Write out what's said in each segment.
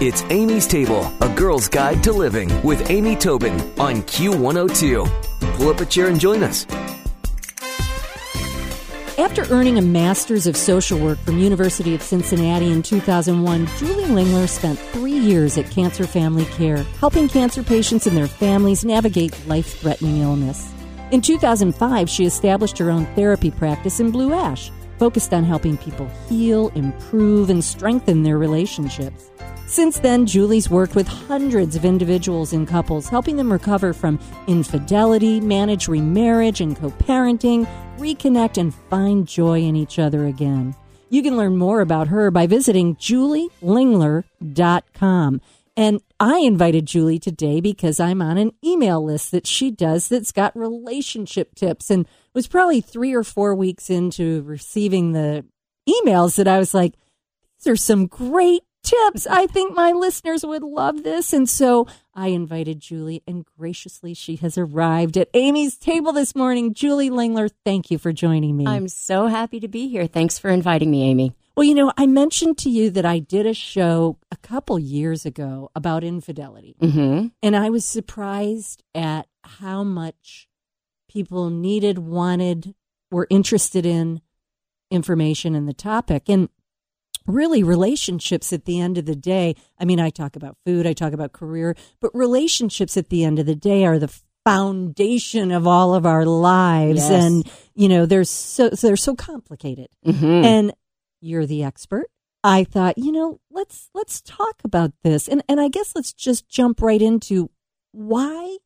It's Amy's Table, a girl's guide to living with Amy Tobin on Q102. Pull up a chair and join us. After earning a Master's of Social Work from University of Cincinnati in 2001, Julie Lingler spent three years at Cancer Family Care, helping cancer patients and their families navigate life-threatening illness. In 2005, she established her own therapy practice in Blue Ash, focused on helping people heal, improve, and strengthen their relationships. Since then, Julie's worked with hundreds of individuals and couples, helping them recover from infidelity, manage remarriage and co parenting, reconnect, and find joy in each other again. You can learn more about her by visiting julielingler.com. And I invited Julie today because I'm on an email list that she does that's got relationship tips and it was probably three or four weeks into receiving the emails that I was like, these are some great tips. I think my listeners would love this. And so I invited Julie, and graciously, she has arrived at Amy's table this morning. Julie Lingler, thank you for joining me. I'm so happy to be here. Thanks for inviting me, Amy. Well, you know, I mentioned to you that I did a show a couple years ago about infidelity. Mm-hmm. And I was surprised at how much people needed, wanted, were interested in information in the topic. And really relationships at the end of the day i mean i talk about food i talk about career but relationships at the end of the day are the foundation of all of our lives Yes. and you know they're so they're so complicated Mm-hmm. and you're the expert. I thought you know let's let's talk about this. And and i guess let's just jump right into why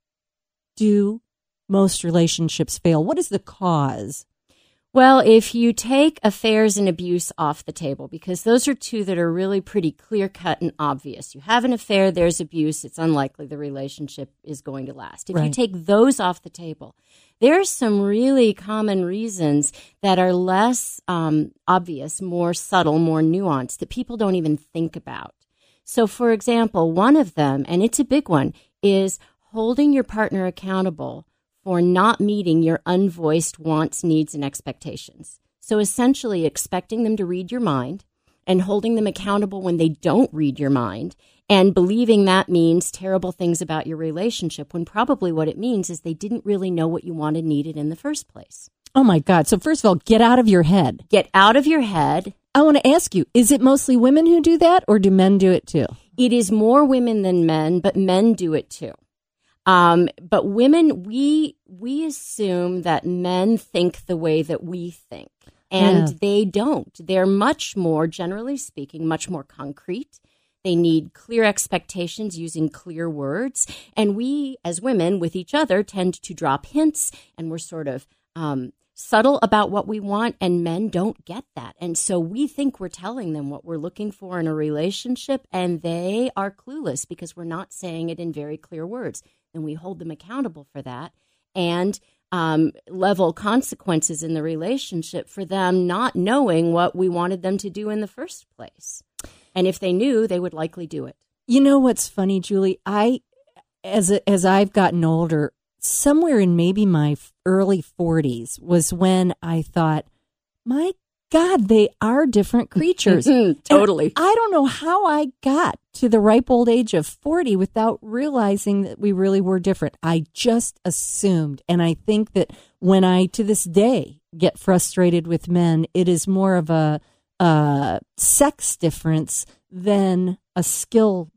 do most relationships fail? What is the cause Well, if you take affairs and abuse off the table, because those are two that are really pretty clear cut and obvious. You have an affair, there's abuse, it's unlikely the relationship is going to last. If you take those off the table, there are some really common reasons that are less um, obvious, more subtle, more nuanced that people don't even think about. So, for example, one of them, and it's a big one, is holding your partner accountable for not meeting your unvoiced wants, needs, and expectations. So, essentially, expecting them to read your mind and holding them accountable when they don't read your mind and believing that means terrible things about your relationship when probably what it means is they didn't really know what you wanted needed in the first place. oh my god so first of all get out of your head Get out of your head. I want to ask you, is it mostly women who do that or do men do it too? It is more women than men, but men do it too. Um, but women, we we assume that men think the way that we think, and Yeah. they don't. They're much more, generally speaking, much more concrete. They need clear expectations using clear words, and we, as women, with each other, tend to drop hints, and we're sort of um, subtle about what we want, and men don't get that. And so we think we're telling them what we're looking for in a relationship, and they are clueless because we're not saying it in very clear words. And we hold them accountable for that and um, level consequences in the relationship for them not knowing what we wanted them to do in the first place. And if they knew, they would likely do it. You know what's funny, Julie? I, as a, as I've gotten older, somewhere in maybe my early forties was when I thought, my God, they are different creatures. Mm-hmm. And totally. I don't know how I got to the ripe old age of 40 without realizing that we really were different. I just assumed. And I think that when I, to this day, get frustrated with men, it is more of a, a sex difference than a skill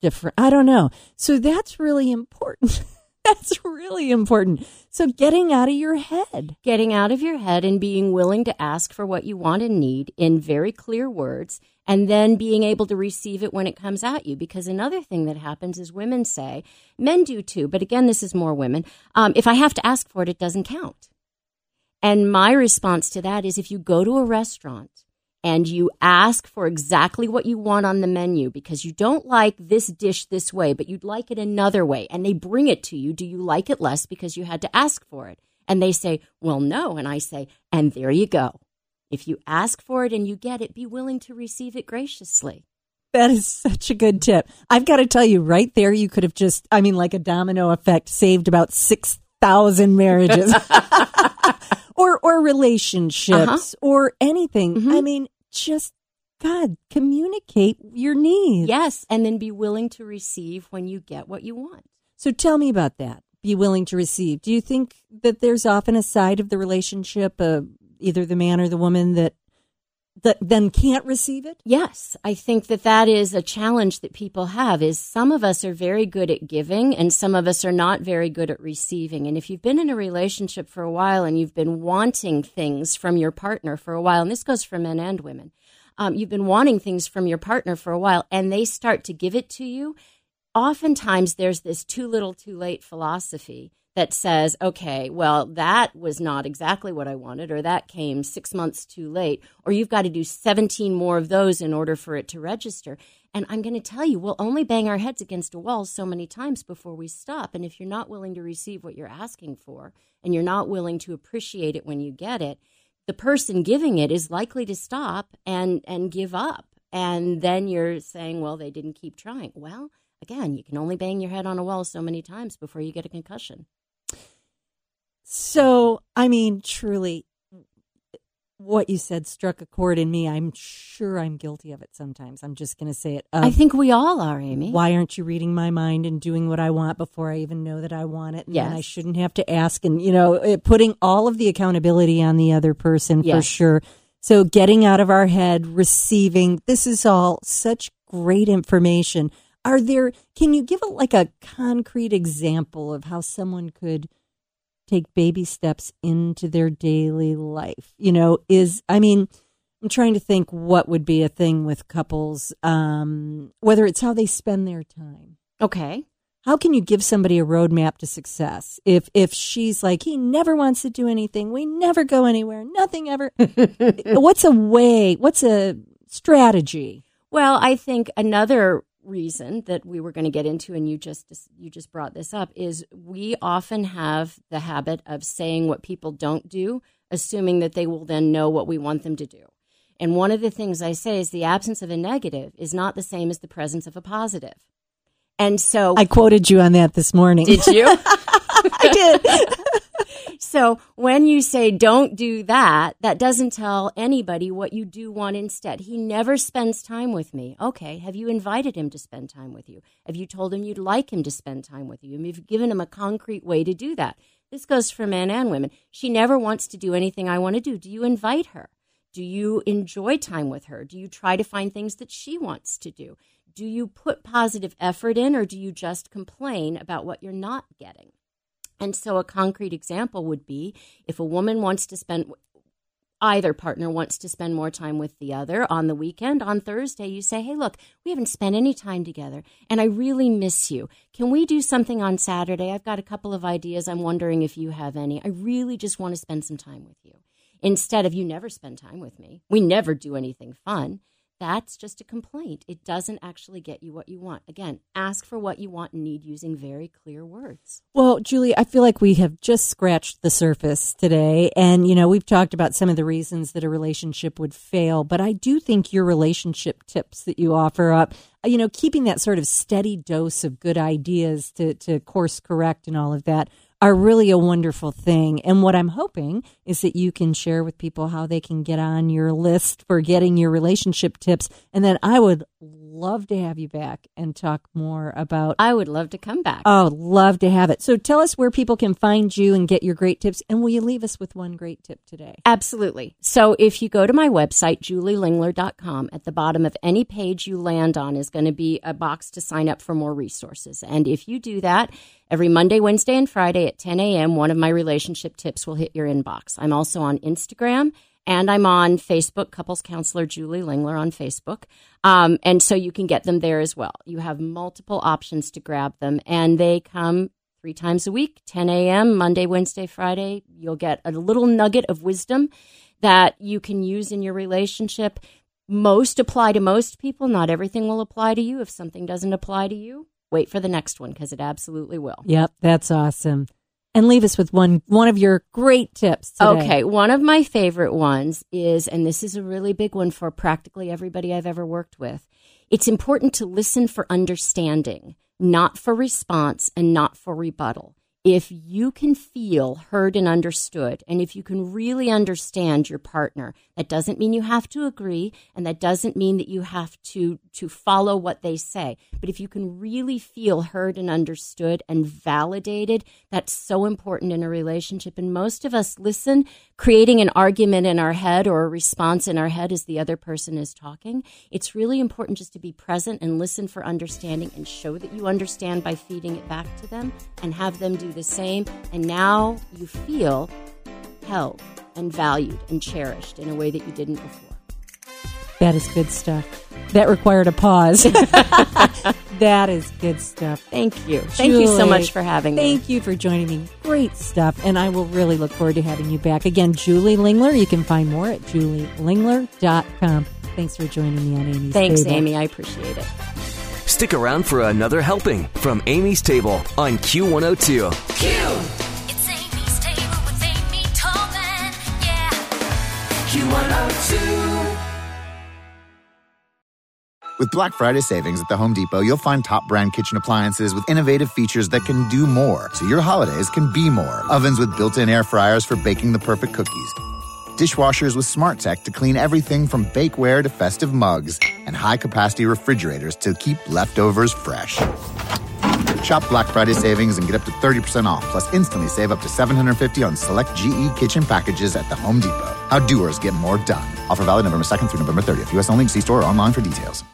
difference. I don't know. So that's really important. that's really important. So getting out of your head. getting out of your head and being willing to ask for what you want and need in very clear words and then being able to receive it when it comes at you because another thing that happens is women say men do too but again this is more women um, if i have to ask for it it doesn't count and my response to that is if you go to a restaurant and you ask for exactly what you want on the menu because you don't like this dish this way, but you'd like it another way, and they bring it to you, do you like it less because you had to ask for it? And they say, well, no. And I say, and there you go. If you ask for it and you get it, be willing to receive it graciously. That is such a good tip. I've got to tell you, right there, you could have just, I mean, like a domino effect, saved about 6,000 marriages or, or relationships uh-huh. or anything. Mm-hmm. I mean, just God, communicate your needs. Yes, and then be willing to receive when you get what you want. So tell me about that. Be willing to receive. Do you think that there's often a side of the relationship, uh, either the man or the woman, that that then can't receive it? Yes, I think that that is a challenge that people have is some of us are very good at giving and some of us are not very good at receiving. And if you've been in a relationship for a while and you've been wanting things from your partner for a while, and this goes for men and women, um, you've been wanting things from your partner for a while and they start to give it to you, oftentimes there's this too little too late philosophy that says, okay, well, that was not exactly what I wanted, or that came six months too late, or you've got to do 17 more of those in order for it to register. And I'm going to tell you, we'll only bang our heads against a wall so many times before we stop. And if you're not willing to receive what you're asking for, and you're not willing to appreciate it when you get it, the person giving it is likely to stop and, and give up. And then you're saying, well, they didn't keep trying. Well, again, you can only bang your head on a wall so many times before you get a concussion. So, I mean, truly, what you said struck a chord in me. I'm sure I'm guilty of it sometimes. I'm just going to say it. I think we all are, Amy. Why aren't you reading my mind and doing what I want before I even know that I want it? And yes. I shouldn't have to ask. And, you know, putting all of the accountability on the other person yes. for sure. So getting out of our head, receiving, this is all such great information. Are there, can you give a, like a concrete example of how someone could – take baby steps into their daily life. You know, is, I mean, I'm trying to think what would be a thing with couples, um, whether it's how they spend their time. Okay. How can you give somebody a roadmap to success if if she's like he never wants to do anything, we never go anywhere, nothing ever? what's a way? What's a strategy? Well, I think another reason that we were going to get into and you just you just brought this up is we often have the habit of saying what people don't do assuming that they will then know what we want them to do. And one of the things i say is the absence of a negative is not the same as the presence of a positive. and so i quoted you on that this morning. Did you? I did so when you say don't do that, that doesn't tell anybody what you do want instead. He never spends time with me. Okay, have you invited him to spend time with you? Have you told him you'd like him to spend time with you? And you've given him a concrete way to do that. This goes for men and women. She never wants to do anything I want to do. Do you invite her? Do you enjoy time with her? Do you try to find things that she wants to do? Do you put positive effort in or do you just complain about what you're not getting? And so, a concrete example would be if a woman wants to spend, either partner wants to spend more time with the other on the weekend, on Thursday, you say, Hey, look, we haven't spent any time together and I really miss you. Can we do something on Saturday? I've got a couple of ideas. I'm wondering if you have any. I really just want to spend some time with you. Instead of you never spend time with me, we never do anything fun that's just a complaint. It doesn't actually get you what you want. Again, ask for what you want and need using very clear words. Well, Julie, I feel like we have just scratched the surface today. And, you know, we've talked about some of the reasons that a relationship would fail, but I do think your relationship tips that you offer up, uh, you know, keeping that sort of steady dose of good ideas to, to course correct and all of that are really a wonderful thing. And what I'm hoping is that you can share with people how they can get on your list for getting your relationship tips. And then I would love to have you back and talk more about. I would love to come back. Oh, love to have it. So tell us where people can find you and get your great tips. And will you leave us with one great tip today? Absolutely. So if you go to my website, julielingler.com, at the bottom of any page you land on is going to be a box to sign up for more resources. And if you do that, Every Monday, Wednesday, and Friday at 10 a.m., one of my relationship tips will hit your inbox. I'm also on Instagram and I'm on Facebook, Couples Counselor Julie Lingler on Facebook. Um, and so you can get them there as well. You have multiple options to grab them, and they come three times a week 10 a.m., Monday, Wednesday, Friday. You'll get a little nugget of wisdom that you can use in your relationship. Most apply to most people. Not everything will apply to you. If something doesn't apply to you, wait for the next one because it absolutely will. Yep, that's awesome. And leave us with one one of your great tips. Today. Okay, one of my favorite ones is, and this is a really big one for practically everybody I've ever worked with. It's important to listen for understanding, not for response and not for rebuttal. If you can feel heard and understood, and if you can really understand your partner, that doesn't mean you have to agree, and that doesn't mean that you have to to follow what they say. But if you can really feel heard and understood and validated, that's so important in a relationship. And most of us listen, creating an argument in our head or a response in our head as the other person is talking. It's really important just to be present and listen for understanding and show that you understand by feeding it back to them and have them do the same. And now you feel held and valued and cherished in a way that you didn't before. That is good stuff. That required a pause. that is good stuff. Thank you. Thank you so much for having me. Thank you for joining me. Great stuff. And I will really look forward to having you back. Again, Julie Lingler. You can find more at julielingler.com. Thanks for joining me on Amy's Thanks, Table. Amy. I appreciate it. Stick around for another helping from Amy's Table on Q102. Q! Oh it's Amy's Table with Amy Tobin. Yeah. Q102. With Black Friday savings at the Home Depot, you'll find top brand kitchen appliances with innovative features that can do more, so your holidays can be more. Ovens with built in air fryers for baking the perfect cookies. Dishwashers with smart tech to clean everything from bakeware to festive mugs, and high capacity refrigerators to keep leftovers fresh. Shop Black Friday savings and get up to 30% off, plus instantly save up to 750 on select GE kitchen packages at the Home Depot. How doers get more done. Offer valid November 2nd through November 30th. U.S. only. See store or online for details.